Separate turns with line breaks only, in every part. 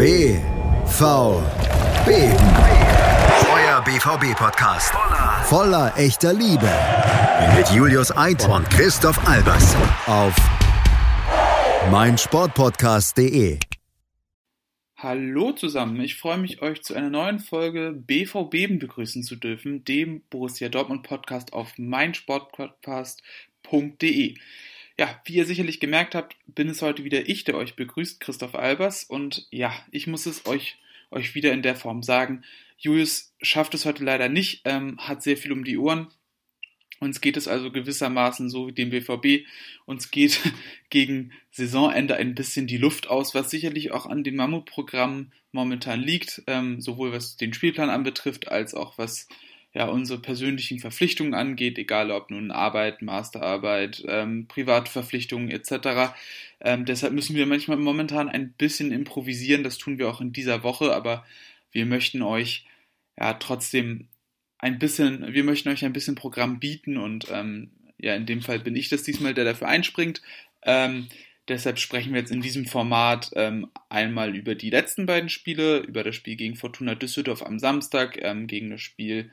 BVB. Euer BVB-Podcast. Voller echter Liebe. Mit Julius Eid und Christoph Albers. Auf meinsportpodcast.de.
Hallo zusammen, ich freue mich, euch zu einer neuen Folge BVB begrüßen zu dürfen, dem Borussia Dortmund Podcast auf meinsportpodcast.de. Ja, wie ihr sicherlich gemerkt habt, bin es heute wieder ich, der euch begrüßt, Christoph Albers. Und ja, ich muss es euch, euch wieder in der Form sagen. Julius schafft es heute leider nicht, ähm, hat sehr viel um die Ohren. Uns geht es also gewissermaßen so wie dem BVB. Uns geht gegen Saisonende ein bisschen die Luft aus, was sicherlich auch an dem Mammutprogramm momentan liegt, ähm, sowohl was den Spielplan anbetrifft, als auch was ja, unsere persönlichen Verpflichtungen angeht, egal ob nun Arbeit, Masterarbeit, ähm, private Verpflichtungen etc. Ähm, deshalb müssen wir manchmal momentan ein bisschen improvisieren, das tun wir auch in dieser Woche, aber wir möchten euch ja trotzdem ein bisschen, wir möchten euch ein bisschen Programm bieten und ähm, ja, in dem Fall bin ich das diesmal, der dafür einspringt. Ähm, deshalb sprechen wir jetzt in diesem Format ähm, einmal über die letzten beiden Spiele, über das Spiel gegen Fortuna Düsseldorf am Samstag, ähm, gegen das Spiel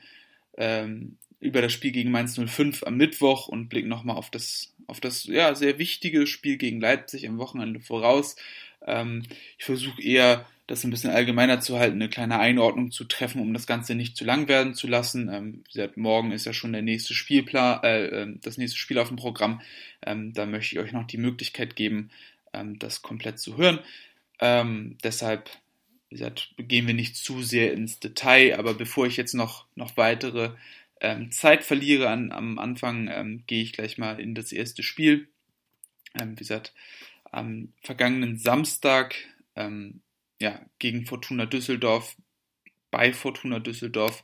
ähm, über das Spiel gegen Mainz 05 am Mittwoch und blicken nochmal auf das, auf das ja, sehr wichtige Spiel gegen Leipzig am Wochenende voraus. Ähm, ich versuche eher, das ein bisschen allgemeiner zu halten, eine kleine Einordnung zu treffen, um das Ganze nicht zu lang werden zu lassen. Ähm, gesagt, morgen ist ja schon der nächste Spielplan, äh, ähm, das nächste Spiel auf dem Programm. Ähm, da möchte ich euch noch die Möglichkeit geben, ähm, das komplett zu hören. Ähm, deshalb wie gesagt, gehen wir nicht zu sehr ins Detail, aber bevor ich jetzt noch, noch weitere ähm, Zeit verliere an, am Anfang, ähm, gehe ich gleich mal in das erste Spiel. Ähm, wie gesagt, am vergangenen Samstag ähm, ja, gegen Fortuna Düsseldorf, bei Fortuna Düsseldorf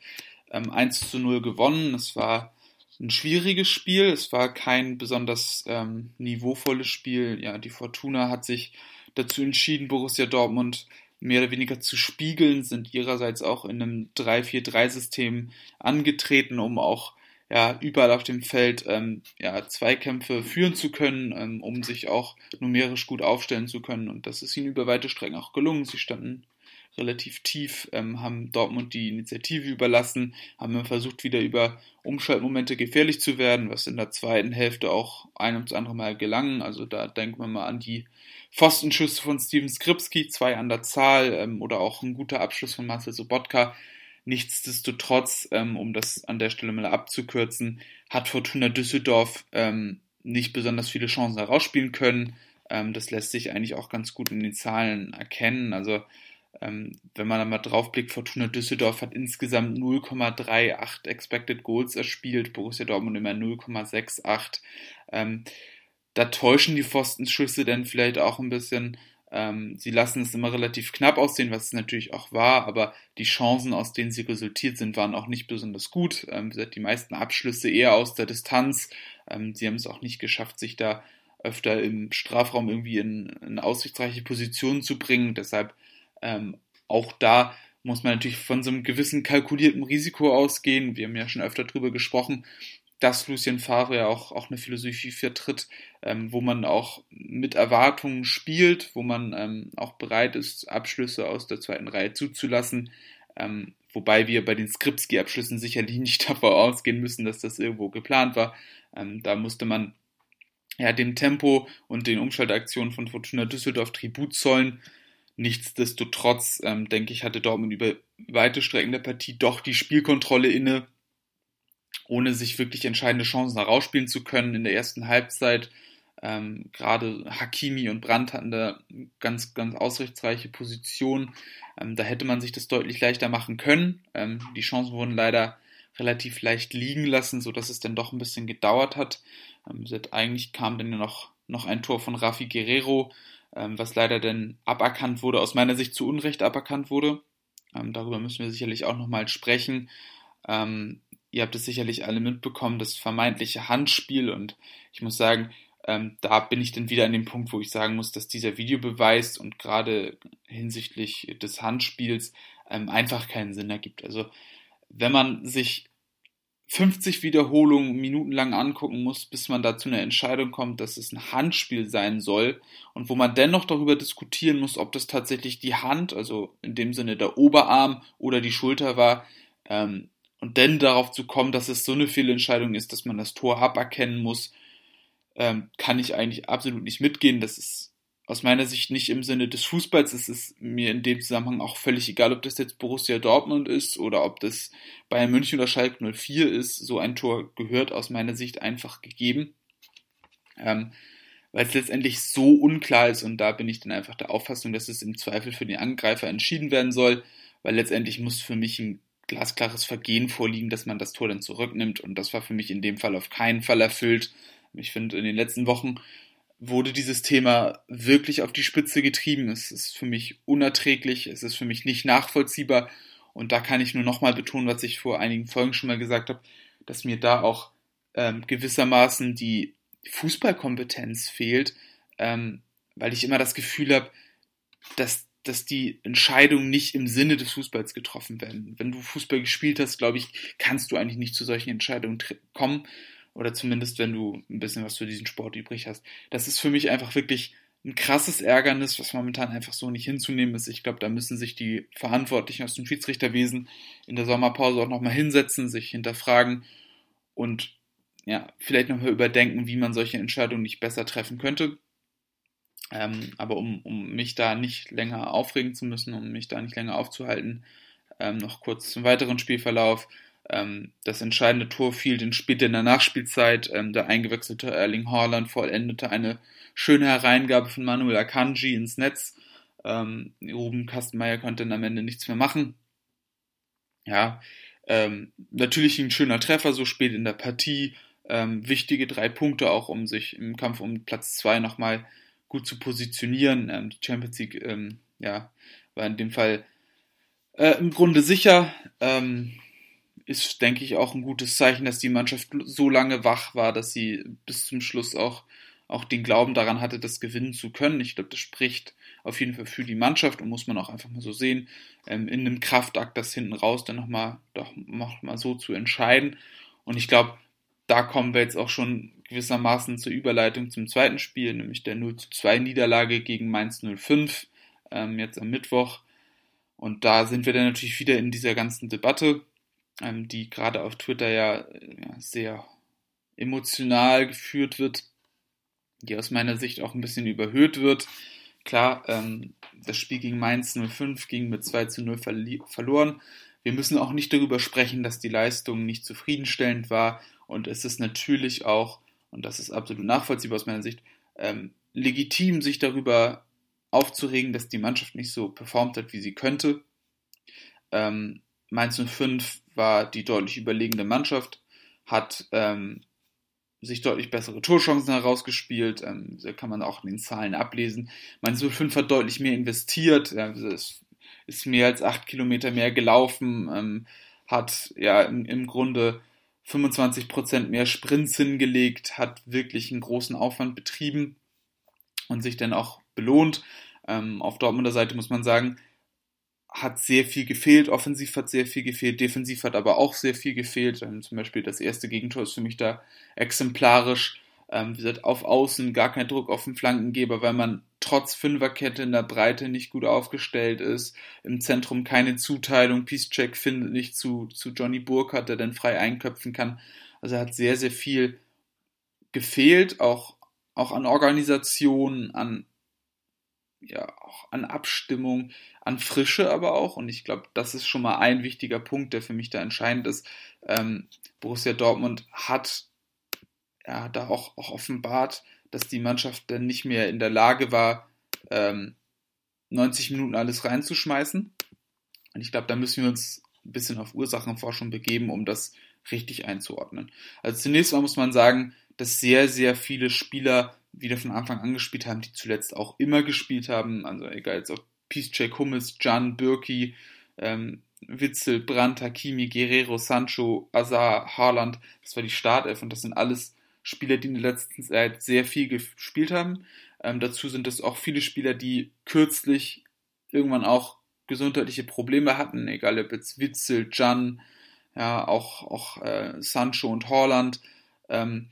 1 ähm, zu 0 gewonnen. Es war ein schwieriges Spiel, es war kein besonders ähm, niveauvolles Spiel. Ja, die Fortuna hat sich dazu entschieden, Borussia Dortmund mehr oder weniger zu spiegeln, sind ihrerseits auch in einem 3-4-3-System angetreten, um auch ja, überall auf dem Feld ähm, ja, Zweikämpfe führen zu können, ähm, um sich auch numerisch gut aufstellen zu können. Und das ist ihnen über weite Strecken auch gelungen. Sie standen relativ tief, ähm, haben Dortmund die Initiative überlassen, haben versucht, wieder über Umschaltmomente gefährlich zu werden, was in der zweiten Hälfte auch ein und das andere Mal gelang. Also da denkt man mal an die Pfostenschüsse von Steven Skripski, zwei an der Zahl ähm, oder auch ein guter Abschluss von Marcel Sobotka. Nichtsdestotrotz, ähm, um das an der Stelle mal abzukürzen, hat Fortuna Düsseldorf ähm, nicht besonders viele Chancen herausspielen können. Ähm, das lässt sich eigentlich auch ganz gut in den Zahlen erkennen. Also ähm, wenn man da mal draufblickt, Fortuna Düsseldorf hat insgesamt 0,38 Expected Goals erspielt, Borussia Dortmund immer 0,68. Da täuschen die Pfostenschüsse dann vielleicht auch ein bisschen. Ähm, sie lassen es immer relativ knapp aussehen, was es natürlich auch war, aber die Chancen, aus denen sie resultiert sind, waren auch nicht besonders gut. Ähm, die meisten Abschlüsse eher aus der Distanz. Ähm, sie haben es auch nicht geschafft, sich da öfter im Strafraum irgendwie in, in aussichtsreiche Positionen zu bringen. Deshalb ähm, auch da muss man natürlich von so einem gewissen kalkulierten Risiko ausgehen. Wir haben ja schon öfter drüber gesprochen, dass Lucien Favre ja auch, auch eine Philosophie vertritt, ähm, wo man auch mit Erwartungen spielt, wo man ähm, auch bereit ist, Abschlüsse aus der zweiten Reihe zuzulassen. Ähm, wobei wir bei den Skripski-Abschlüssen sicherlich nicht davon ausgehen müssen, dass das irgendwo geplant war. Ähm, da musste man ja dem Tempo und den Umschaltaktionen von Fortuna Düsseldorf Tribut zollen. Nichtsdestotrotz, ähm, denke ich, hatte Dortmund über weite Strecken der Partie doch die Spielkontrolle inne ohne sich wirklich entscheidende Chancen herausspielen zu können in der ersten Halbzeit. Ähm, Gerade Hakimi und Brandt hatten da ganz, ganz aussichtsreiche Positionen. Ähm, da hätte man sich das deutlich leichter machen können. Ähm, die Chancen wurden leider relativ leicht liegen lassen, sodass es dann doch ein bisschen gedauert hat. Ähm, eigentlich kam dann noch, noch ein Tor von Rafi Guerrero, ähm, was leider dann aberkannt wurde, aus meiner Sicht zu Unrecht aberkannt wurde. Ähm, darüber müssen wir sicherlich auch nochmal sprechen. Ähm, Ihr habt es sicherlich alle mitbekommen, das vermeintliche Handspiel. Und ich muss sagen, ähm, da bin ich dann wieder an dem Punkt, wo ich sagen muss, dass dieser Videobeweis und gerade hinsichtlich des Handspiels ähm, einfach keinen Sinn ergibt. Also wenn man sich 50 Wiederholungen minutenlang angucken muss, bis man da zu einer Entscheidung kommt, dass es ein Handspiel sein soll und wo man dennoch darüber diskutieren muss, ob das tatsächlich die Hand, also in dem Sinne der Oberarm oder die Schulter war, ähm, und dann darauf zu kommen, dass es so eine Fehlentscheidung ist, dass man das Tor aberkennen muss, ähm, kann ich eigentlich absolut nicht mitgehen. Das ist aus meiner Sicht nicht im Sinne des Fußballs. Es ist mir in dem Zusammenhang auch völlig egal, ob das jetzt Borussia Dortmund ist oder ob das Bayern München oder Schalke 04 ist. So ein Tor gehört aus meiner Sicht einfach gegeben. Ähm, weil es letztendlich so unklar ist und da bin ich dann einfach der Auffassung, dass es im Zweifel für den Angreifer entschieden werden soll, weil letztendlich muss für mich ein glasklares Vergehen vorliegen, dass man das Tor dann zurücknimmt und das war für mich in dem Fall auf keinen Fall erfüllt. Ich finde, in den letzten Wochen wurde dieses Thema wirklich auf die Spitze getrieben. Es ist für mich unerträglich, es ist für mich nicht nachvollziehbar. Und da kann ich nur nochmal betonen, was ich vor einigen Folgen schon mal gesagt habe, dass mir da auch ähm, gewissermaßen die Fußballkompetenz fehlt, ähm, weil ich immer das Gefühl habe, dass, dass die Entscheidungen nicht im Sinne des Fußballs getroffen werden. Wenn du Fußball gespielt hast, glaube ich, kannst du eigentlich nicht zu solchen Entscheidungen kommen oder zumindest wenn du ein bisschen was für diesen Sport übrig hast. Das ist für mich einfach wirklich ein krasses Ärgernis, was momentan einfach so nicht hinzunehmen ist. Ich glaube, da müssen sich die Verantwortlichen aus dem Schiedsrichterwesen in der Sommerpause auch nochmal hinsetzen, sich hinterfragen und ja, vielleicht nochmal überdenken, wie man solche Entscheidungen nicht besser treffen könnte. Ähm, aber um, um mich da nicht länger aufregen zu müssen, um mich da nicht länger aufzuhalten, ähm, noch kurz zum weiteren Spielverlauf. Ähm, das entscheidende Tor fiel dann später in der Nachspielzeit. Ähm, der eingewechselte Erling Haaland vollendete eine schöne Hereingabe von Manuel Akanji ins Netz. Ähm, Ruben Kastenmeier konnte dann am Ende nichts mehr machen. Ja, ähm, natürlich ein schöner Treffer so spät in der Partie. Wichtige drei Punkte auch, um sich im Kampf um Platz zwei nochmal gut zu positionieren. Ähm, die Champions League ja, war in dem Fall äh, im Grunde sicher. Ähm, ist, denke ich, auch ein gutes Zeichen, dass die Mannschaft so lange wach war, dass sie bis zum Schluss auch, auch den Glauben daran hatte, das gewinnen zu können. Ich glaube, das spricht auf jeden Fall für die Mannschaft und muss man auch einfach mal so sehen, ähm, in einem Kraftakt das hinten raus dann nochmal doch noch so zu entscheiden. Und ich glaube, da kommen wir jetzt auch schon gewissermaßen zur Überleitung zum zweiten Spiel, nämlich der 0 zu 2 Niederlage gegen Mainz 05, ähm, jetzt am Mittwoch. Und da sind wir dann natürlich wieder in dieser ganzen Debatte ähm, die gerade auf Twitter ja, ja, sehr emotional geführt wird, die aus meiner Sicht auch ein bisschen überhöht wird. Klar, ähm, das Spiel gegen Mainz 05 ging mit 2 zu 0 verloren. Wir müssen auch nicht darüber sprechen, dass die Leistung nicht zufriedenstellend war. Und es ist natürlich auch, und das ist absolut nachvollziehbar aus meiner Sicht, ähm, legitim, sich darüber aufzuregen, dass die Mannschaft nicht so performt hat, wie sie könnte. Ähm, Mainz 05 war die deutlich überlegene Mannschaft, hat ähm, sich deutlich bessere Torchancen herausgespielt. Ähm, kann man auch in den Zahlen ablesen. Mainz 05 hat deutlich mehr investiert, ja, ist, ist mehr als acht Kilometer mehr gelaufen, ähm, hat ja im, im Grunde 25% mehr Sprints hingelegt, hat wirklich einen großen Aufwand betrieben und sich dann auch belohnt. Ähm, auf Dortmunder Seite muss man sagen, hat sehr viel gefehlt, offensiv hat sehr viel gefehlt, defensiv hat aber auch sehr viel gefehlt. Ähm, zum Beispiel das erste Gegentor ist für mich da exemplarisch. Ähm, wie gesagt, auf Außen gar kein Druck auf den Flankengeber, weil man trotz Fünferkette in der Breite nicht gut aufgestellt ist. Im Zentrum keine Zuteilung. Peacecheck findet nicht zu, zu Johnny Burkhardt, der dann frei einköpfen kann. Also hat sehr, sehr viel gefehlt, auch, auch an Organisation, an ja auch an Abstimmung, an Frische aber auch. Und ich glaube, das ist schon mal ein wichtiger Punkt, der für mich da entscheidend ist. Ähm, Borussia Dortmund hat ja da auch, auch offenbart, dass die Mannschaft dann nicht mehr in der Lage war, ähm, 90 Minuten alles reinzuschmeißen. Und ich glaube, da müssen wir uns ein bisschen auf Ursachenforschung begeben, um das richtig einzuordnen. Also zunächst mal muss man sagen, dass sehr, sehr viele Spieler wieder von Anfang an gespielt haben, die zuletzt auch immer gespielt haben. Also egal jetzt ob Peacecheck, Hummels, Jan, Birki, ähm, Witzel, Brandt, Hakimi, Guerrero, Sancho, Azar, Haaland. Das war die Startelf und das sind alles Spieler, die in der letzten Zeit sehr viel gespielt haben. Ähm, dazu sind es auch viele Spieler, die kürzlich irgendwann auch gesundheitliche Probleme hatten, egal ob jetzt Witzel, Jan, ja, auch, auch äh, Sancho und Holland. Ähm,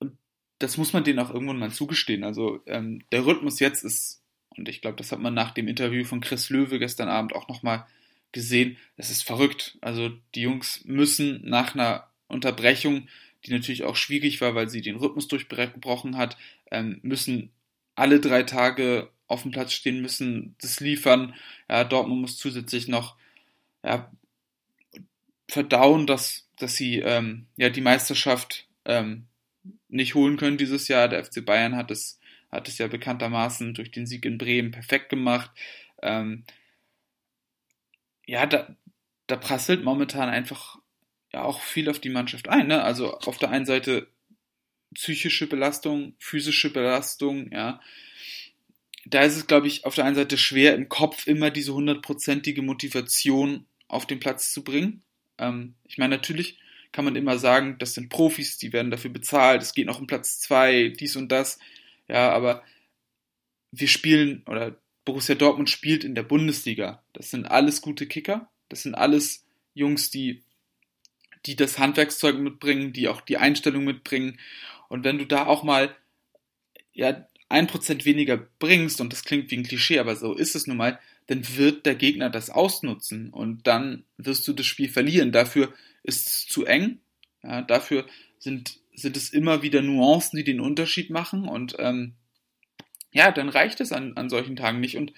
und das muss man denen auch irgendwann mal zugestehen. Also ähm, der Rhythmus jetzt ist, und ich glaube, das hat man nach dem Interview von Chris Löwe gestern Abend auch nochmal gesehen, es ist verrückt. Also die Jungs müssen nach einer Unterbrechung, die natürlich auch schwierig war, weil sie den Rhythmus durchgebrochen hat, ähm, müssen alle drei Tage auf dem Platz stehen, müssen das liefern. Ja, Dortmund muss zusätzlich noch ja, verdauen, dass, dass sie ähm, ja die Meisterschaft ähm, nicht holen können dieses Jahr. Der FC Bayern hat es, hat es ja bekanntermaßen durch den Sieg in Bremen perfekt gemacht. Ähm, ja, da, da prasselt momentan einfach ja auch viel auf die Mannschaft ein. Ne? Also auf der einen Seite psychische Belastung, physische Belastung, ja. Da ist es, glaube ich, auf der einen Seite schwer, im Kopf immer diese hundertprozentige Motivation auf den Platz zu bringen. Ähm, ich meine, natürlich kann man immer sagen, das sind Profis, die werden dafür bezahlt, es geht noch um Platz zwei, dies und das. Ja, aber wir spielen, oder Borussia Dortmund spielt in der Bundesliga. Das sind alles gute Kicker. Das sind alles Jungs, die, die das Handwerkszeug mitbringen, die auch die Einstellung mitbringen. Und wenn du da auch mal, ja, ein Prozent weniger bringst, und das klingt wie ein Klischee, aber so ist es nun mal, dann wird der Gegner das ausnutzen und dann wirst du das Spiel verlieren. Dafür ist es zu eng. Ja, dafür sind, sind es immer wieder Nuancen, die den Unterschied machen und ähm, ja, dann reicht es an, an solchen Tagen nicht und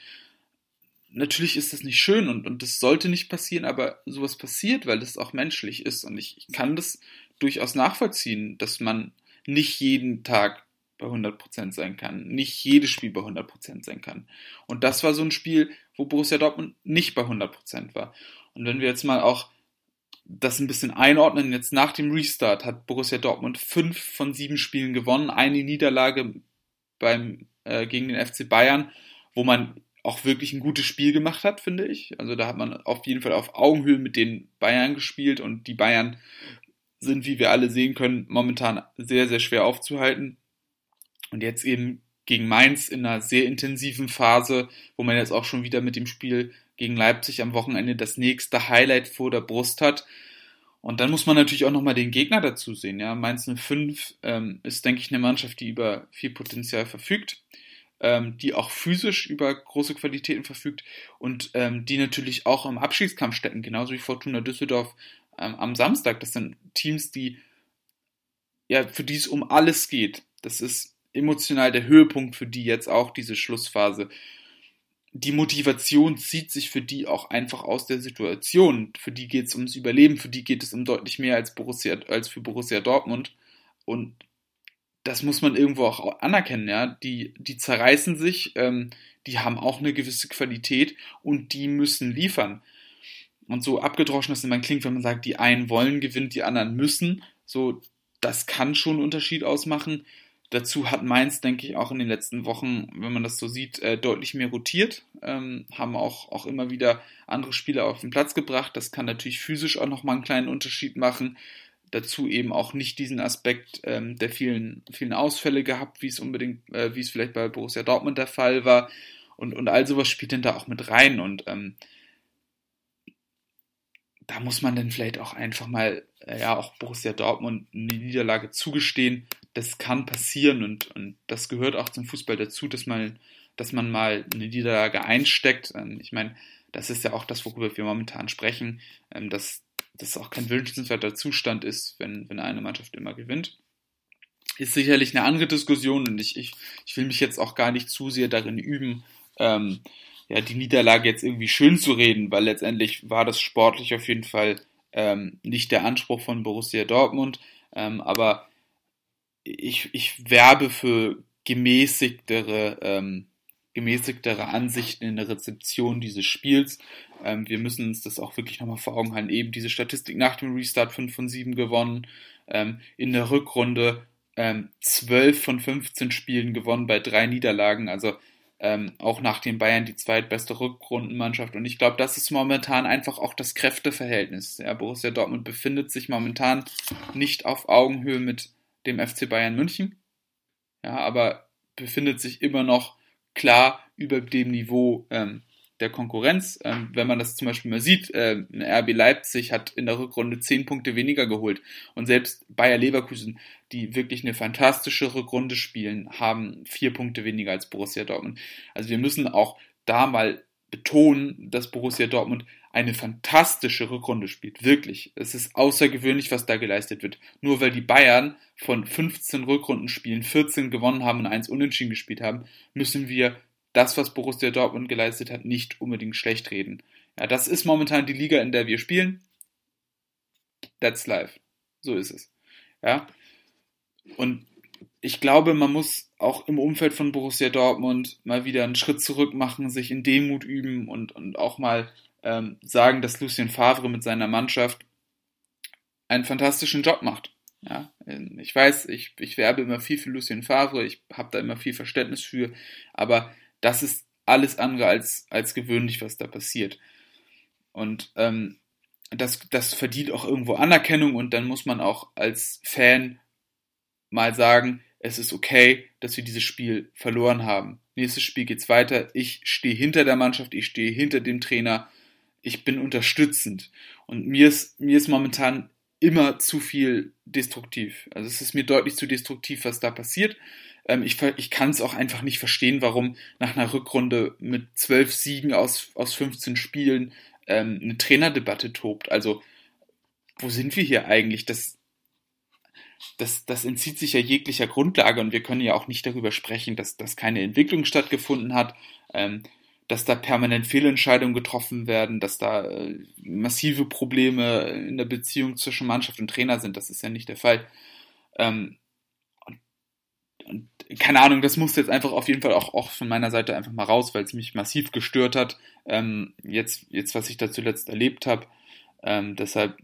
natürlich ist das nicht schön und, und das sollte nicht passieren, aber sowas passiert, weil das auch menschlich ist und ich, ich kann das durchaus nachvollziehen, dass man nicht jeden Tag bei 100% sein kann, nicht jedes Spiel bei 100% sein kann. Und das war so ein Spiel, wo Borussia Dortmund nicht bei 100% war. Und wenn wir jetzt mal auch das ein bisschen einordnen, jetzt nach dem Restart hat Borussia Dortmund fünf von sieben Spielen gewonnen, eine Niederlage beim, äh, gegen den FC Bayern, wo man auch wirklich ein gutes Spiel gemacht hat, finde ich. Also da hat man auf jeden Fall auf Augenhöhe mit den Bayern gespielt und die Bayern sind, wie wir alle sehen können, momentan sehr, sehr schwer aufzuhalten. Und jetzt eben gegen Mainz in einer sehr intensiven Phase, wo man jetzt auch schon wieder mit dem Spiel gegen Leipzig am Wochenende das nächste Highlight vor der Brust hat. Und dann muss man natürlich auch nochmal den Gegner dazu sehen. Ja, Mainz 05 ähm, ist, denke ich, eine Mannschaft, die über viel Potenzial verfügt, ähm, die auch physisch über große Qualitäten verfügt und ähm, die natürlich auch im Abschiedskampf stecken, genauso wie Fortuna Düsseldorf ähm, am Samstag. Das sind Teams, die ja, für die es um alles geht. Das ist emotional der Höhepunkt für die jetzt auch, diese Schlussphase. Die Motivation zieht sich für die auch einfach aus der Situation. Für die geht es ums Überleben, für die geht es um deutlich mehr als, Borussia, als für Borussia Dortmund. Und das muss man irgendwo auch anerkennen, ja. Die, die zerreißen sich, ähm, die haben auch eine gewisse Qualität und die müssen liefern. Und so abgedroschen das immer klingt, wenn man sagt, die einen wollen gewinnen, die anderen müssen, so, das kann schon einen Unterschied ausmachen. Dazu hat Mainz, denke ich, auch in den letzten Wochen, wenn man das so sieht, äh, deutlich mehr rotiert, ähm, haben auch, auch immer wieder andere Spieler auf den Platz gebracht. Das kann natürlich physisch auch nochmal einen kleinen Unterschied machen. Dazu eben auch nicht diesen Aspekt ähm, der vielen, vielen Ausfälle gehabt, wie es unbedingt, äh, wie es vielleicht bei Borussia Dortmund der Fall war. Und, und all sowas spielt dann da auch mit rein. Und ähm, da muss man dann vielleicht auch einfach mal, äh, ja, auch Borussia Dortmund eine Niederlage zugestehen das kann passieren und, und das gehört auch zum Fußball dazu, dass man, dass man mal eine Niederlage einsteckt. Ähm, ich meine, das ist ja auch das, worüber wir momentan sprechen, ähm, dass das auch kein wünschenswerter Zustand ist, wenn, wenn eine Mannschaft immer gewinnt. Ist sicherlich eine andere Diskussion und ich, ich, ich will mich jetzt auch gar nicht zu sehr darin üben, ähm, ja, die Niederlage jetzt irgendwie schön zu reden, weil letztendlich war das sportlich auf jeden Fall ähm, nicht der Anspruch von Borussia Dortmund. Ähm, aber ich, ich werbe für gemäßigtere, ähm, gemäßigtere Ansichten in der Rezeption dieses Spiels. Ähm, wir müssen uns das auch wirklich nochmal vor Augen halten. Eben diese Statistik nach dem Restart 5 von 7 gewonnen. Ähm, in der Rückrunde ähm, 12 von 15 Spielen gewonnen bei drei Niederlagen. Also ähm, auch nach den Bayern die zweitbeste Rückrundenmannschaft. Und ich glaube, das ist momentan einfach auch das Kräfteverhältnis. Ja, Borussia Dortmund befindet sich momentan nicht auf Augenhöhe mit dem FC Bayern München. Ja, aber befindet sich immer noch klar über dem Niveau ähm, der Konkurrenz. Ähm, wenn man das zum Beispiel mal sieht, äh, RB Leipzig hat in der Rückrunde zehn Punkte weniger geholt und selbst Bayer Leverkusen, die wirklich eine fantastische Rückrunde spielen, haben vier Punkte weniger als Borussia Dortmund. Also wir müssen auch da mal betonen, dass Borussia Dortmund eine fantastische Rückrunde spielt. Wirklich. Es ist außergewöhnlich, was da geleistet wird. Nur weil die Bayern von 15 Rückrundenspielen 14 gewonnen haben und eins unentschieden gespielt haben, müssen wir das, was Borussia Dortmund geleistet hat, nicht unbedingt schlecht reden. Ja, das ist momentan die Liga, in der wir spielen. That's life. So ist es. Ja. Und ich glaube, man muss auch im Umfeld von Borussia Dortmund mal wieder einen Schritt zurück machen, sich in Demut üben und, und auch mal ähm, sagen, dass Lucien Favre mit seiner Mannschaft einen fantastischen Job macht. Ja, ich weiß, ich, ich werbe immer viel für Lucien Favre, ich habe da immer viel Verständnis für, aber das ist alles andere als, als gewöhnlich, was da passiert. Und ähm, das, das verdient auch irgendwo Anerkennung und dann muss man auch als Fan mal sagen, es ist okay, dass wir dieses Spiel verloren haben. Nächstes Spiel geht's weiter. Ich stehe hinter der Mannschaft, ich stehe hinter dem Trainer, ich bin unterstützend. Und mir ist, mir ist momentan immer zu viel destruktiv. Also es ist mir deutlich zu destruktiv, was da passiert. Ähm, ich ich kann es auch einfach nicht verstehen, warum nach einer Rückrunde mit zwölf Siegen aus, aus 15 Spielen ähm, eine Trainerdebatte tobt. Also wo sind wir hier eigentlich? Das, das, das entzieht sich ja jeglicher Grundlage und wir können ja auch nicht darüber sprechen, dass, dass keine Entwicklung stattgefunden hat, ähm, dass da permanent Fehlentscheidungen getroffen werden, dass da äh, massive Probleme in der Beziehung zwischen Mannschaft und Trainer sind. Das ist ja nicht der Fall. Ähm, und, keine Ahnung, das muss jetzt einfach auf jeden Fall auch, auch von meiner Seite einfach mal raus, weil es mich massiv gestört hat. Ähm, jetzt, jetzt, was ich da zuletzt erlebt habe. Ähm, deshalb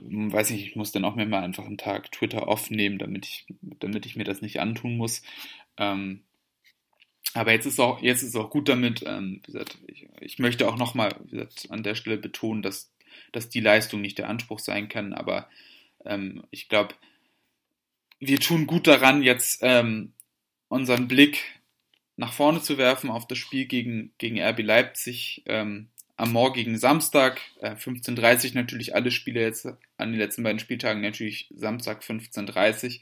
weiß ich, ich muss dann auch mir mal einfach einen Tag Twitter aufnehmen, damit ich, damit ich mir das nicht antun muss. Ähm, aber jetzt ist auch, jetzt ist auch gut damit. Ähm, wie gesagt, ich, ich möchte auch nochmal an der Stelle betonen, dass, dass die Leistung nicht der Anspruch sein kann. Aber ähm, ich glaube, wir tun gut daran, jetzt ähm, unseren Blick nach vorne zu werfen auf das Spiel gegen, gegen RB Leipzig. Ähm, am morgigen Samstag, äh, 15.30 natürlich alle Spiele jetzt an den letzten beiden Spieltagen natürlich Samstag 15.30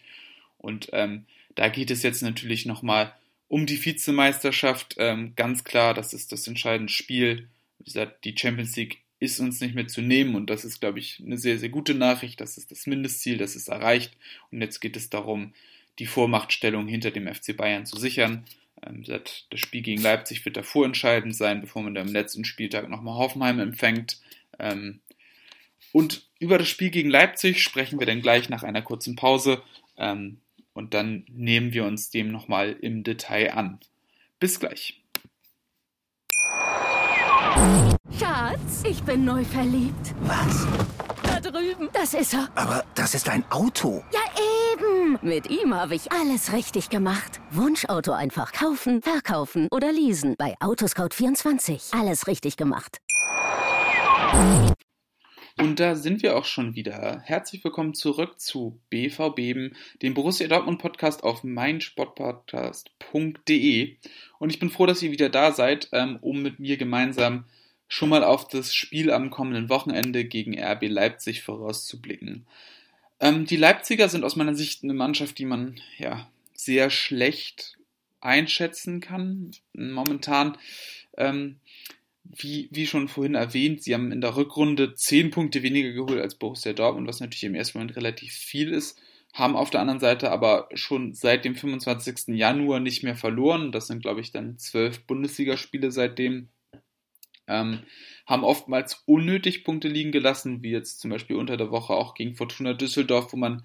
und ähm, da geht es jetzt natürlich nochmal um die Vizemeisterschaft. Ähm, ganz klar, das ist das entscheidende Spiel. Wie gesagt, die Champions League ist uns nicht mehr zu nehmen und das ist, glaube ich, eine sehr, sehr gute Nachricht. Das ist das Mindestziel, das ist erreicht und jetzt geht es darum, die Vormachtstellung hinter dem FC Bayern zu sichern. Ähm, das Spiel gegen Leipzig wird davor entscheidend sein, bevor man dann am letzten Spieltag nochmal Hoffenheim empfängt. Ähm, und über das Spiel gegen Leipzig sprechen wir dann gleich nach einer kurzen Pause ähm, und dann nehmen wir uns dem nochmal im Detail an. Bis gleich.
Schatz, ich bin neu verliebt.
Was?
Da drüben. Das ist er.
Aber das ist ein Auto.
Ja, eben. Mit ihm habe ich alles richtig gemacht. Wunschauto einfach kaufen, verkaufen oder leasen. Bei Autoscout24. Alles richtig gemacht.
Und da sind wir auch schon wieder. Herzlich willkommen zurück zu BVB, dem Borussia Dortmund Podcast auf meinsportpodcast.de. Und ich bin froh, dass ihr wieder da seid, ähm, um mit mir gemeinsam schon mal auf das Spiel am kommenden Wochenende gegen RB Leipzig vorauszublicken. Ähm, die Leipziger sind aus meiner Sicht eine Mannschaft, die man ja sehr schlecht einschätzen kann. Momentan, ähm, wie, wie schon vorhin erwähnt, sie haben in der Rückrunde zehn Punkte weniger geholt als Borussia Dortmund, was natürlich im ersten Moment relativ viel ist, haben auf der anderen Seite aber schon seit dem 25. Januar nicht mehr verloren. Das sind, glaube ich, dann zwölf Bundesligaspiele seitdem ähm, haben oftmals unnötig Punkte liegen gelassen, wie jetzt zum Beispiel unter der Woche auch gegen Fortuna Düsseldorf, wo man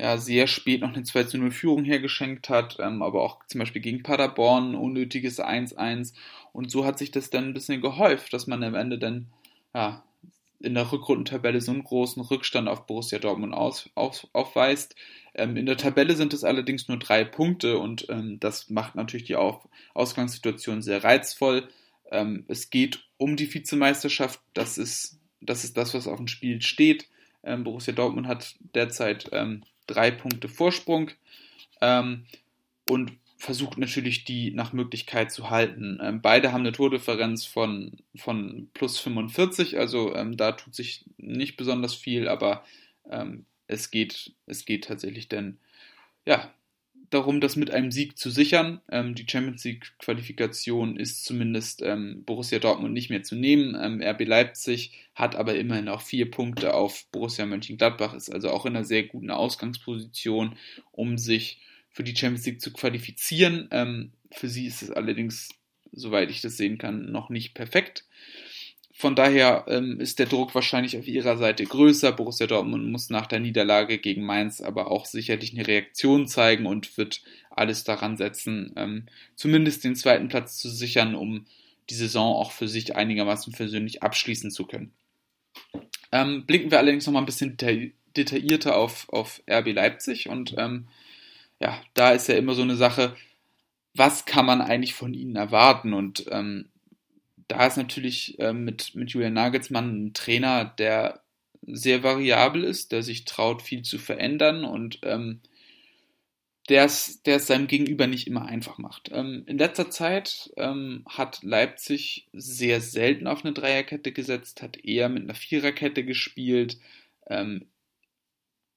ja sehr spät noch eine 2 zu 0 Führung hergeschenkt hat, ähm, aber auch zum Beispiel gegen Paderborn unnötiges 1-1 und so hat sich das dann ein bisschen gehäuft, dass man am Ende dann ja, in der Rückrundentabelle so einen großen Rückstand auf Borussia Dortmund aus, auf, aufweist. Ähm, in der Tabelle sind es allerdings nur drei Punkte und ähm, das macht natürlich die auf Ausgangssituation sehr reizvoll. Ähm, es geht um die Vizemeisterschaft. Das ist, das ist das, was auf dem Spiel steht. Ähm, Borussia Dortmund hat derzeit ähm, drei Punkte Vorsprung. Ähm, und versucht natürlich die nach Möglichkeit zu halten. Ähm, beide haben eine Tordifferenz von, von plus 45, also ähm, da tut sich nicht besonders viel, aber ähm, es, geht, es geht tatsächlich denn ja, darum, das mit einem Sieg zu sichern. Ähm, die Champions League-Qualifikation ist zumindest ähm, Borussia Dortmund nicht mehr zu nehmen. Ähm, RB Leipzig hat aber immerhin auch vier Punkte auf Borussia Mönchengladbach, ist also auch in einer sehr guten Ausgangsposition, um sich für die Champions League zu qualifizieren. Ähm, für sie ist es allerdings, soweit ich das sehen kann, noch nicht perfekt. Von daher ähm, ist der Druck wahrscheinlich auf ihrer Seite größer. Borussia Dortmund muss nach der Niederlage gegen Mainz aber auch sicherlich eine Reaktion zeigen und wird alles daran setzen, ähm, zumindest den zweiten Platz zu sichern, um die Saison auch für sich einigermaßen persönlich abschließen zu können. Ähm, blicken wir allerdings noch mal ein bisschen detaillierter auf, auf RB Leipzig und ähm, ja, da ist ja immer so eine Sache, was kann man eigentlich von ihnen erwarten? Und ähm, da ist natürlich äh, mit, mit Julian Nagelsmann ein Trainer, der sehr variabel ist, der sich traut, viel zu verändern und ähm, der es seinem Gegenüber nicht immer einfach macht. Ähm, in letzter Zeit ähm, hat Leipzig sehr selten auf eine Dreierkette gesetzt, hat eher mit einer Viererkette gespielt, ähm,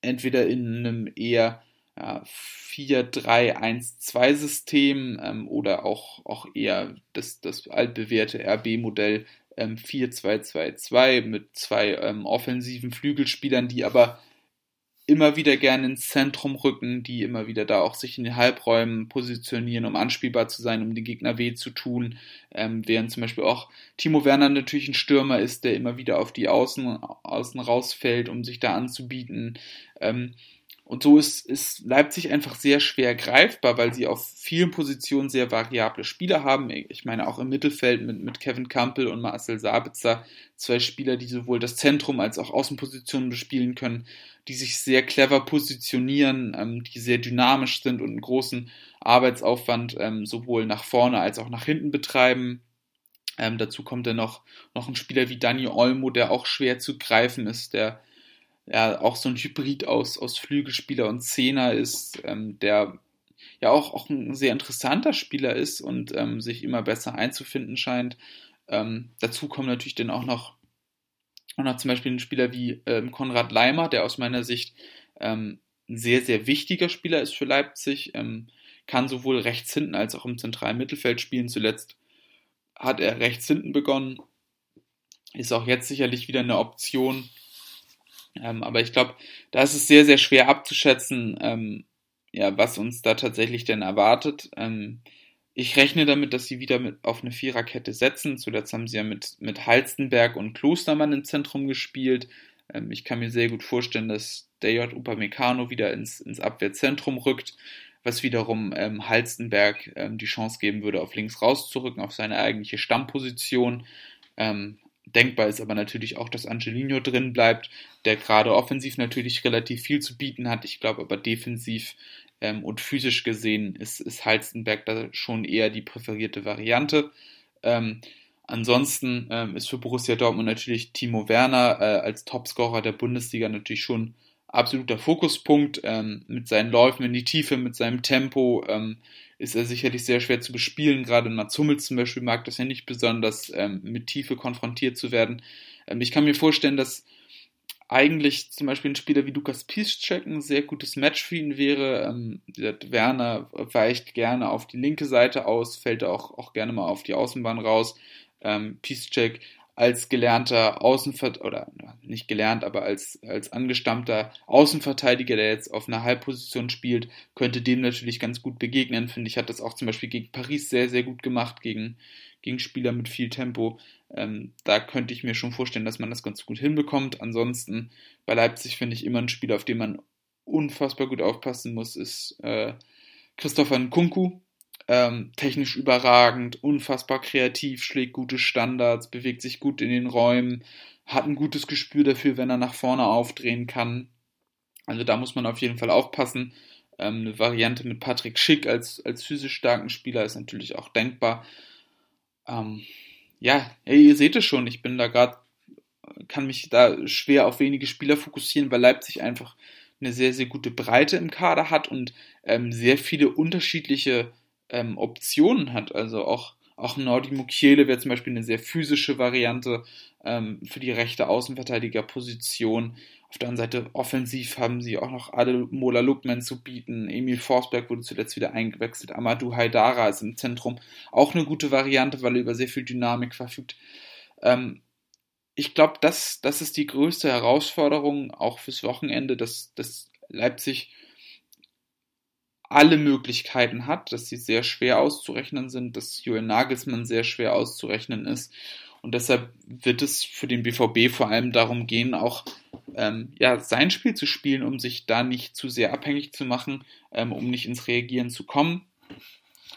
entweder in einem eher ja, 4-3-1-2-System ähm, oder auch, auch eher das, das altbewährte RB-Modell ähm, 4-2-2-2 mit zwei ähm, offensiven Flügelspielern, die aber immer wieder gerne ins Zentrum rücken, die immer wieder da auch sich in den Halbräumen positionieren, um anspielbar zu sein, um den Gegner weh zu tun, ähm, während zum Beispiel auch Timo Werner natürlich ein Stürmer ist, der immer wieder auf die Außen, Außen rausfällt, um sich da anzubieten. Ähm, und so ist, ist Leipzig einfach sehr schwer greifbar, weil sie auf vielen Positionen sehr variable Spieler haben. Ich meine auch im Mittelfeld mit, mit Kevin Campbell und Marcel Sabitzer zwei Spieler, die sowohl das Zentrum als auch Außenpositionen bespielen können, die sich sehr clever positionieren, ähm, die sehr dynamisch sind und einen großen Arbeitsaufwand ähm, sowohl nach vorne als auch nach hinten betreiben. Ähm, dazu kommt dann noch, noch ein Spieler wie Dani Olmo, der auch schwer zu greifen ist, der ja auch so ein Hybrid aus, aus Flügelspieler und Zehner ist, ähm, der ja auch, auch ein sehr interessanter Spieler ist und ähm, sich immer besser einzufinden scheint. Ähm, dazu kommen natürlich dann auch noch, auch noch zum Beispiel ein Spieler wie ähm, Konrad Leimer, der aus meiner Sicht ähm, ein sehr, sehr wichtiger Spieler ist für Leipzig, ähm, kann sowohl rechts hinten als auch im zentralen Mittelfeld spielen. Zuletzt hat er rechts hinten begonnen, ist auch jetzt sicherlich wieder eine Option, ähm, aber ich glaube, da ist es sehr, sehr schwer abzuschätzen, ähm, ja, was uns da tatsächlich denn erwartet. Ähm, ich rechne damit, dass sie wieder mit, auf eine Viererkette setzen. Zuletzt haben sie ja mit, mit Halstenberg und Klostermann im Zentrum gespielt. Ähm, ich kann mir sehr gut vorstellen, dass der J. Upamecano wieder ins, ins Abwehrzentrum rückt, was wiederum ähm, Halstenberg ähm, die Chance geben würde, auf links rauszurücken, auf seine eigentliche Stammposition. Ähm, Denkbar ist aber natürlich auch, dass Angelino drin bleibt, der gerade offensiv natürlich relativ viel zu bieten hat. Ich glaube aber defensiv ähm, und physisch gesehen ist, ist Halstenberg da schon eher die präferierte Variante. Ähm, ansonsten ähm, ist für Borussia Dortmund natürlich Timo Werner äh, als Topscorer der Bundesliga natürlich schon absoluter Fokuspunkt ähm, mit seinen Läufen in die Tiefe, mit seinem Tempo. Ähm, ist er sicherlich sehr schwer zu bespielen. Gerade Mats Hummels zum Beispiel mag das ja nicht besonders, ähm, mit Tiefe konfrontiert zu werden. Ähm, ich kann mir vorstellen, dass eigentlich zum Beispiel ein Spieler wie Lukas Piszczek ein sehr gutes Match für ihn wäre. Ähm, Werner weicht gerne auf die linke Seite aus, fällt auch, auch gerne mal auf die Außenbahn raus. Ähm, Piszczek als gelernter Außenverteidiger, oder nicht gelernt, aber als, als angestammter Außenverteidiger, der jetzt auf einer Halbposition spielt, könnte dem natürlich ganz gut begegnen. Finde ich, hat das auch zum Beispiel gegen Paris sehr, sehr gut gemacht, gegen, gegen Spieler mit viel Tempo. Ähm, da könnte ich mir schon vorstellen, dass man das ganz gut hinbekommt. Ansonsten bei Leipzig finde ich immer ein Spieler, auf den man unfassbar gut aufpassen muss, ist äh, Christopher Nkunku, ähm, technisch überragend, unfassbar kreativ, schlägt gute Standards, bewegt sich gut in den Räumen, hat ein gutes Gespür dafür, wenn er nach vorne aufdrehen kann. Also da muss man auf jeden Fall aufpassen. Ähm, eine Variante mit Patrick Schick als, als physisch starken Spieler ist natürlich auch denkbar. Ähm, ja, ihr seht es schon, ich bin da gerade, kann mich da schwer auf wenige Spieler fokussieren, weil Leipzig einfach eine sehr, sehr gute Breite im Kader hat und ähm, sehr viele unterschiedliche ähm, Optionen hat. Also auch, auch Nordi Mukiele wäre zum Beispiel eine sehr physische Variante ähm, für die rechte Außenverteidigerposition. Auf der anderen Seite offensiv haben sie auch noch Ademola Lukman zu bieten. Emil Forsberg wurde zuletzt wieder eingewechselt. Amadou Haidara ist im Zentrum. Auch eine gute Variante, weil er über sehr viel Dynamik verfügt. Ähm, ich glaube, das, das ist die größte Herausforderung auch fürs Wochenende, dass, dass Leipzig alle Möglichkeiten hat, dass sie sehr schwer auszurechnen sind, dass Julian Nagelsmann sehr schwer auszurechnen ist. Und deshalb wird es für den BVB vor allem darum gehen, auch ähm, ja, sein Spiel zu spielen, um sich da nicht zu sehr abhängig zu machen, ähm, um nicht ins Reagieren zu kommen.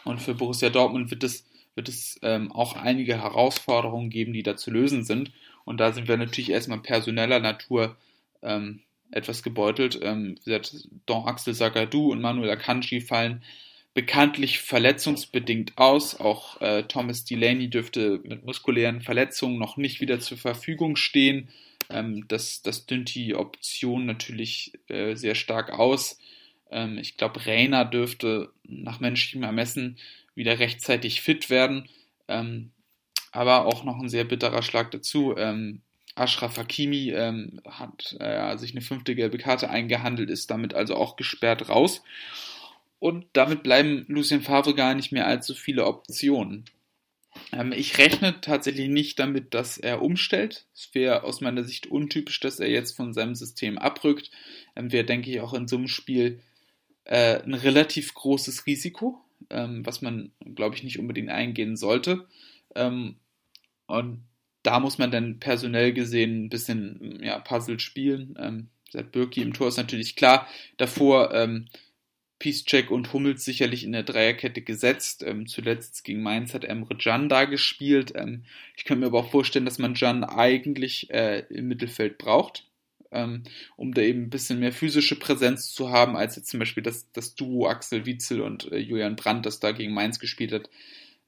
Und für Borussia Dortmund wird es, wird es ähm, auch einige Herausforderungen geben, die da zu lösen sind. Und da sind wir natürlich erstmal personeller Natur ähm, etwas gebeutelt. Ähm, wie gesagt, Don Axel Sagadou und Manuel Akanji fallen bekanntlich verletzungsbedingt aus. Auch äh, Thomas Delaney dürfte mit muskulären Verletzungen noch nicht wieder zur Verfügung stehen. Ähm, das, das dünnt die Option natürlich äh, sehr stark aus. Ähm, ich glaube, Reiner dürfte nach menschlichem Ermessen wieder rechtzeitig fit werden. Ähm, aber auch noch ein sehr bitterer Schlag dazu. Ähm, Ashraf Hakimi ähm, hat äh, sich eine fünfte gelbe Karte eingehandelt, ist damit also auch gesperrt raus. Und damit bleiben Lucien Favre gar nicht mehr allzu viele Optionen. Ähm, ich rechne tatsächlich nicht damit, dass er umstellt. Es wäre aus meiner Sicht untypisch, dass er jetzt von seinem System abrückt. Ähm, wäre, denke ich, auch in so einem Spiel äh, ein relativ großes Risiko, ähm, was man, glaube ich, nicht unbedingt eingehen sollte. Ähm, und da muss man dann personell gesehen ein bisschen ja, Puzzle spielen. Ähm, seit Birki im Tor ist natürlich klar. Davor ähm, Peacecheck und Hummels sicherlich in der Dreierkette gesetzt. Ähm, zuletzt gegen Mainz hat Emre Can da gespielt. Ähm, ich könnte mir aber auch vorstellen, dass man Can eigentlich äh, im Mittelfeld braucht, ähm, um da eben ein bisschen mehr physische Präsenz zu haben, als jetzt zum Beispiel das, das Duo Axel Witzel und äh, Julian Brandt, das da gegen Mainz gespielt hat.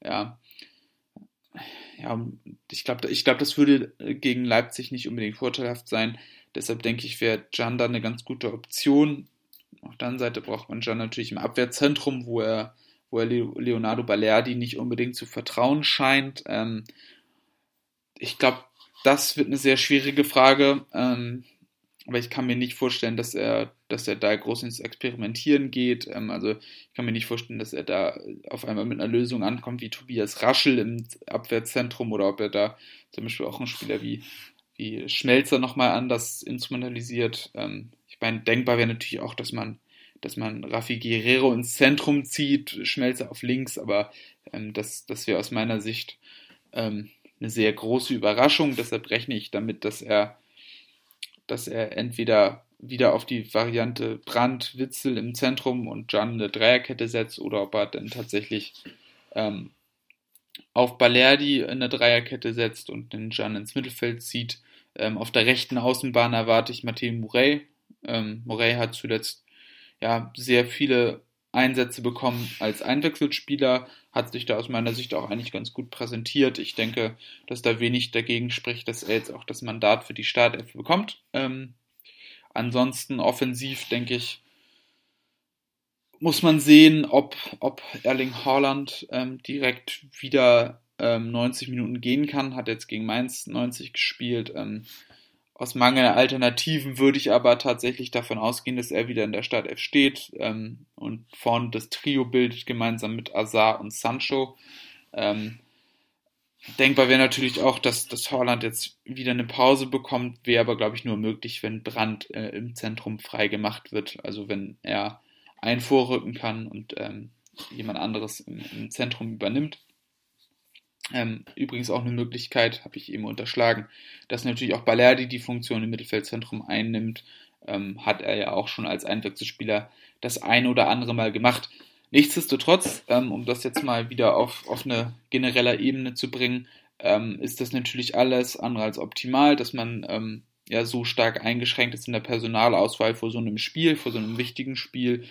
Ja, ja, ich glaube, ich glaub, das würde äh, gegen Leipzig nicht unbedingt vorteilhaft sein. Deshalb denke ich, wäre Can da eine ganz gute Option. Auf der anderen Seite braucht man Can natürlich im Abwehrzentrum, wo er, wo er Leonardo Balerdi nicht unbedingt zu vertrauen scheint. Ähm, ich glaube, das wird eine sehr schwierige Frage. Ähm, aber ich kann mir nicht vorstellen, dass er, dass er da groß ins Experimentieren geht. Ähm, also ich kann mir nicht vorstellen, dass er da auf einmal mit einer Lösung ankommt wie Tobias Raschel im Abwehrzentrum oder ob er da zum Beispiel auch einen Spieler wie, wie Schmelzer nochmal anders instrumentalisiert. Ähm, ich meine, denkbar wäre natürlich auch, dass man, dass man Rafi Guerrero ins Zentrum zieht, Schmelzer auf links, aber ähm, das, das wäre aus meiner Sicht ähm, eine sehr große Überraschung. Deshalb rechne ich damit, dass er dass er entweder wieder auf die Variante Brand, Witzel im Zentrum und Jan eine Dreierkette setzt oder ob er dann tatsächlich ähm, auf Balerdi eine Dreierkette setzt und den Jan ins Mittelfeld zieht. Ähm, auf der rechten Außenbahn erwarte ich Mathieu Murray. Ähm, Murray hat zuletzt ja sehr viele Einsätze bekommen als Einwechselspieler, hat sich da aus meiner Sicht auch eigentlich ganz gut präsentiert. Ich denke, dass da wenig dagegen spricht, dass er jetzt auch das Mandat für die Startelf bekommt. Ähm, ansonsten offensiv, denke ich, muss man sehen, ob, ob Erling Haaland ähm, direkt wieder ähm, 90 Minuten gehen kann. Hat jetzt gegen Mainz 90 gespielt. Ähm, aus Mangel an Alternativen würde ich aber tatsächlich davon ausgehen, dass er wieder in der Startelf steht ähm, und vorne das Trio bildet, gemeinsam mit Azar und Sancho. Ähm, denkbar wäre natürlich auch, dass, dass Holland jetzt wieder eine Pause bekommt, wäre aber, glaube ich, nur möglich, wenn Brand äh, im Zentrum frei gemacht wird. Also wenn er ein vorrücken kann und ähm, jemand anderes im, im Zentrum übernimmt. Ähm, übrigens auch eine Möglichkeit, habe ich eben unterschlagen, dass natürlich auch Balerdi die Funktion im Mittelfeldzentrum einnimmt. Ähm, hat er ja auch schon als Einwechselspieler das ein oder andere Mal gemacht. Nichtsdestotrotz, ähm, um das jetzt mal wieder auf, auf eine generelle Ebene zu bringen, ähm, ist das natürlich alles andere als optimal, dass man ähm, ja so stark eingeschränkt ist in der Personalauswahl vor so einem Spiel, vor so einem wichtigen Spiel,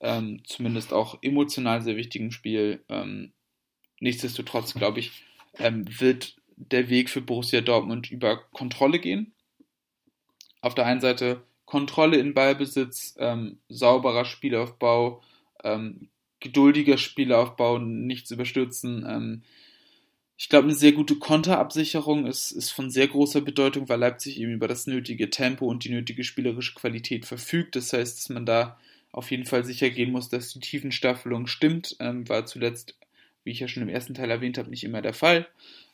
ähm, zumindest auch emotional sehr wichtigen Spiel. Ähm, Nichtsdestotrotz, glaube ich, ähm, wird der Weg für Borussia Dortmund über Kontrolle gehen. Auf der einen Seite Kontrolle in Ballbesitz, sauberer Spielaufbau, ähm, geduldiger Spielaufbau, nichts überstürzen. Ähm, ich glaube, eine sehr gute Konterabsicherung ist, ist von sehr großer Bedeutung, weil Leipzig eben über das nötige Tempo und die nötige spielerische Qualität verfügt. Das heißt, dass man da auf jeden Fall sicher gehen muss, dass die Tiefenstaffelung stimmt. Ähm, war zuletzt, wie ich ja schon im ersten Teil erwähnt habe, nicht immer der Fall.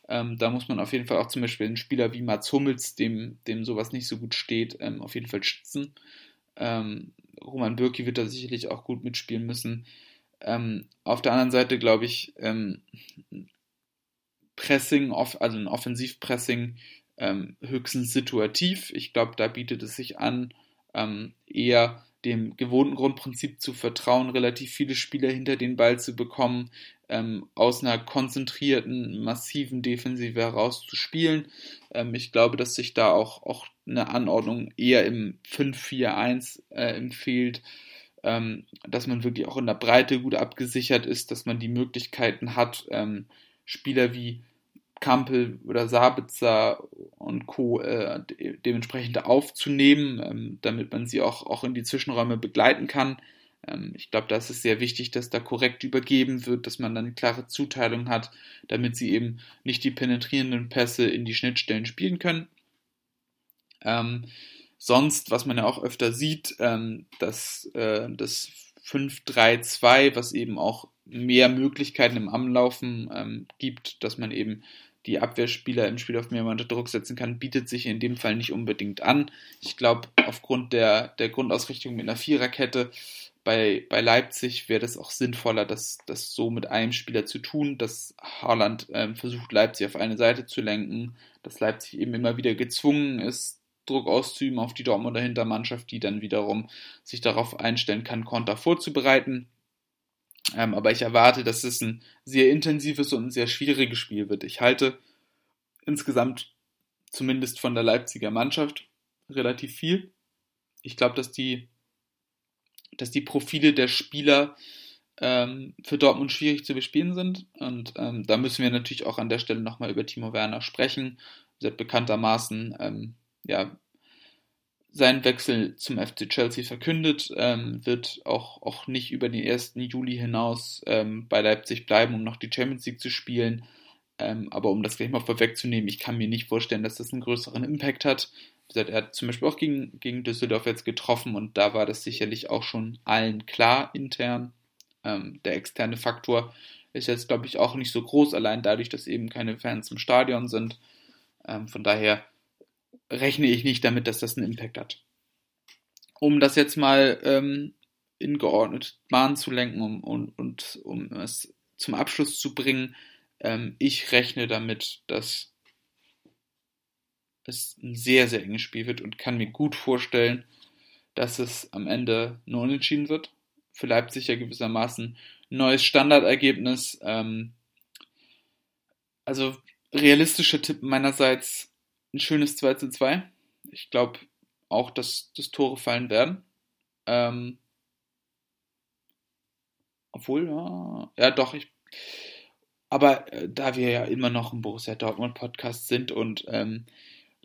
Ähm, da muss man auf jeden Fall auch zum Beispiel einen Spieler wie Mats Hummels, dem, dem sowas nicht so gut steht, ähm, auf jeden Fall schützen. Ähm, Roman Bürki wird da sicherlich auch gut mitspielen müssen. Ähm, auf der anderen Seite glaube ich, ähm, Pressing, also ein Offensivpressing ähm, höchstens situativ. Ich glaube, da bietet es sich an, ähm, eher dem gewohnten Grundprinzip zu vertrauen, relativ viele Spieler hinter den Ball zu bekommen, ähm, aus einer konzentrierten, massiven Defensive heraus zu spielen. Ähm, ich glaube, dass sich da auch, auch eine Anordnung eher im 5-4-1 äh, empfiehlt, ähm, dass man wirklich auch in der Breite gut abgesichert ist, dass man die Möglichkeiten hat, ähm, Spieler wie Kampel oder Sabitzer und Co. Äh, de dementsprechend aufzunehmen, ähm, damit man sie auch, auch in die Zwischenräume begleiten kann. Ähm, ich glaube, da ist sehr wichtig, dass da korrekt übergeben wird, dass man dann eine klare Zuteilung hat, damit sie eben nicht die penetrierenden Pässe in die Schnittstellen spielen können. Ähm, sonst, was man ja auch öfter sieht, ähm, dass äh, das 5-3-2, was eben auch mehr Möglichkeiten im Anlaufen ähm, gibt, dass man eben die Abwehrspieler im Spiel auf mehr unter Druck setzen kann, bietet sich in dem Fall nicht unbedingt an. Ich glaube, aufgrund der, der Grundausrichtung mit einer Viererkette bei, bei Leipzig wäre das auch sinnvoller, das, das so mit einem Spieler zu tun, dass Haaland ähm, versucht, Leipzig auf eine Seite zu lenken, dass Leipzig eben immer wieder gezwungen ist, Druck auszuüben auf die Dortmunder Hintermannschaft, die dann wiederum sich darauf einstellen kann, Konter vorzubereiten. Ähm, aber ich erwarte, dass es ein sehr intensives und ein sehr schwieriges Spiel wird. Ich halte insgesamt zumindest von der Leipziger Mannschaft relativ viel. Ich glaube, dass die dass die Profile der Spieler ähm, für Dortmund schwierig zu bespielen sind. Und ähm, da müssen wir natürlich auch an der Stelle nochmal über Timo Werner sprechen. Hat bekanntermaßen ähm, ja, seinen Wechsel zum FC Chelsea verkündet, ähm, wird auch, auch nicht über den 1. Juli hinaus ähm, bei Leipzig bleiben, um noch die Champions League zu spielen. Ähm, aber um das gleich mal vorwegzunehmen, ich kann mir nicht vorstellen, dass das einen größeren Impact hat gesagt, er hat zum Beispiel auch gegen, gegen Düsseldorf jetzt getroffen und da war das sicherlich auch schon allen klar intern. Ähm, der externe Faktor ist jetzt, glaube ich, auch nicht so groß, allein dadurch, dass eben keine Fans im Stadion sind. Ähm, von daher rechne ich nicht damit, dass das einen Impact hat. Um das jetzt mal ähm, in geordnet Bahn zu lenken um, und, und um es zum Abschluss zu bringen, ähm, ich rechne damit, dass es ein sehr, sehr enges Spiel wird und kann mir gut vorstellen, dass es am Ende nur unentschieden wird. Für Leipzig ja gewissermaßen neues Standardergebnis. Ähm, also realistischer Tipp meinerseits ein schönes 2 zu 2. Ich glaube auch, dass das Tore fallen werden. Ähm, obwohl, ja, ja doch, ich. Aber äh, da wir ja immer noch ein Borussia Dortmund Podcast sind und ähm,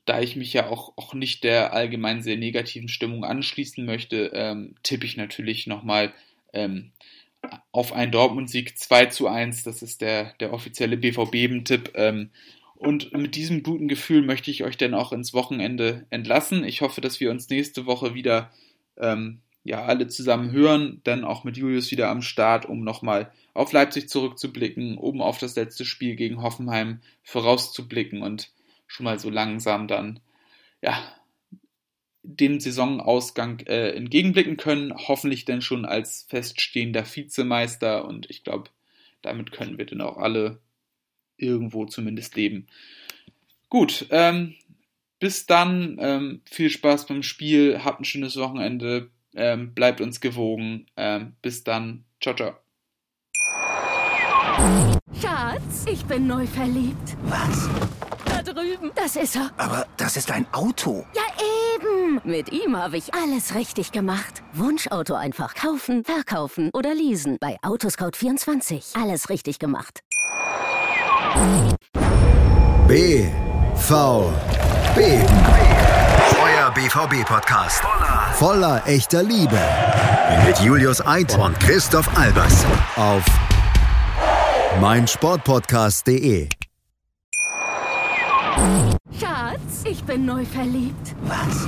da ich mich ja auch, auch nicht der allgemein sehr negativen Stimmung anschließen möchte, ähm, tippe ich natürlich nochmal ähm, auf einen Dortmund-Sieg 2 zu 1. Das ist der, der offizielle BVB-Tipp. Ähm, und mit diesem guten Gefühl möchte ich euch dann auch ins Wochenende entlassen. Ich hoffe, dass wir uns nächste Woche wieder ähm, ja, alle zusammen hören, dann auch mit Julius wieder am Start, um nochmal auf Leipzig zurückzublicken, um auf das letzte Spiel gegen Hoffenheim vorauszublicken und schon mal so langsam dann, ja, dem Saisonausgang äh, entgegenblicken können. Hoffentlich dann schon als feststehender Vizemeister und ich glaube, damit können wir dann auch alle irgendwo zumindest leben. Gut, ähm, bis dann, ähm, viel Spaß beim Spiel, habt ein schönes Wochenende, ähm, bleibt uns gewogen. Ähm, bis dann, ciao, ciao.
Schatz, ich bin neu verliebt.
Was?
drüben. Das ist er.
Aber das ist ein Auto.
Ja, eben. Mit ihm habe ich alles richtig gemacht. Wunschauto einfach kaufen, verkaufen oder leasen. Bei Autoscout24. Alles richtig gemacht.
B. V. B. Euer BVB-Podcast. Voller, voller echter Liebe Mit Julius Eid und Christoph Albers. Auf meinsportpodcast.de.
Schatz, ich bin neu verliebt.
Was?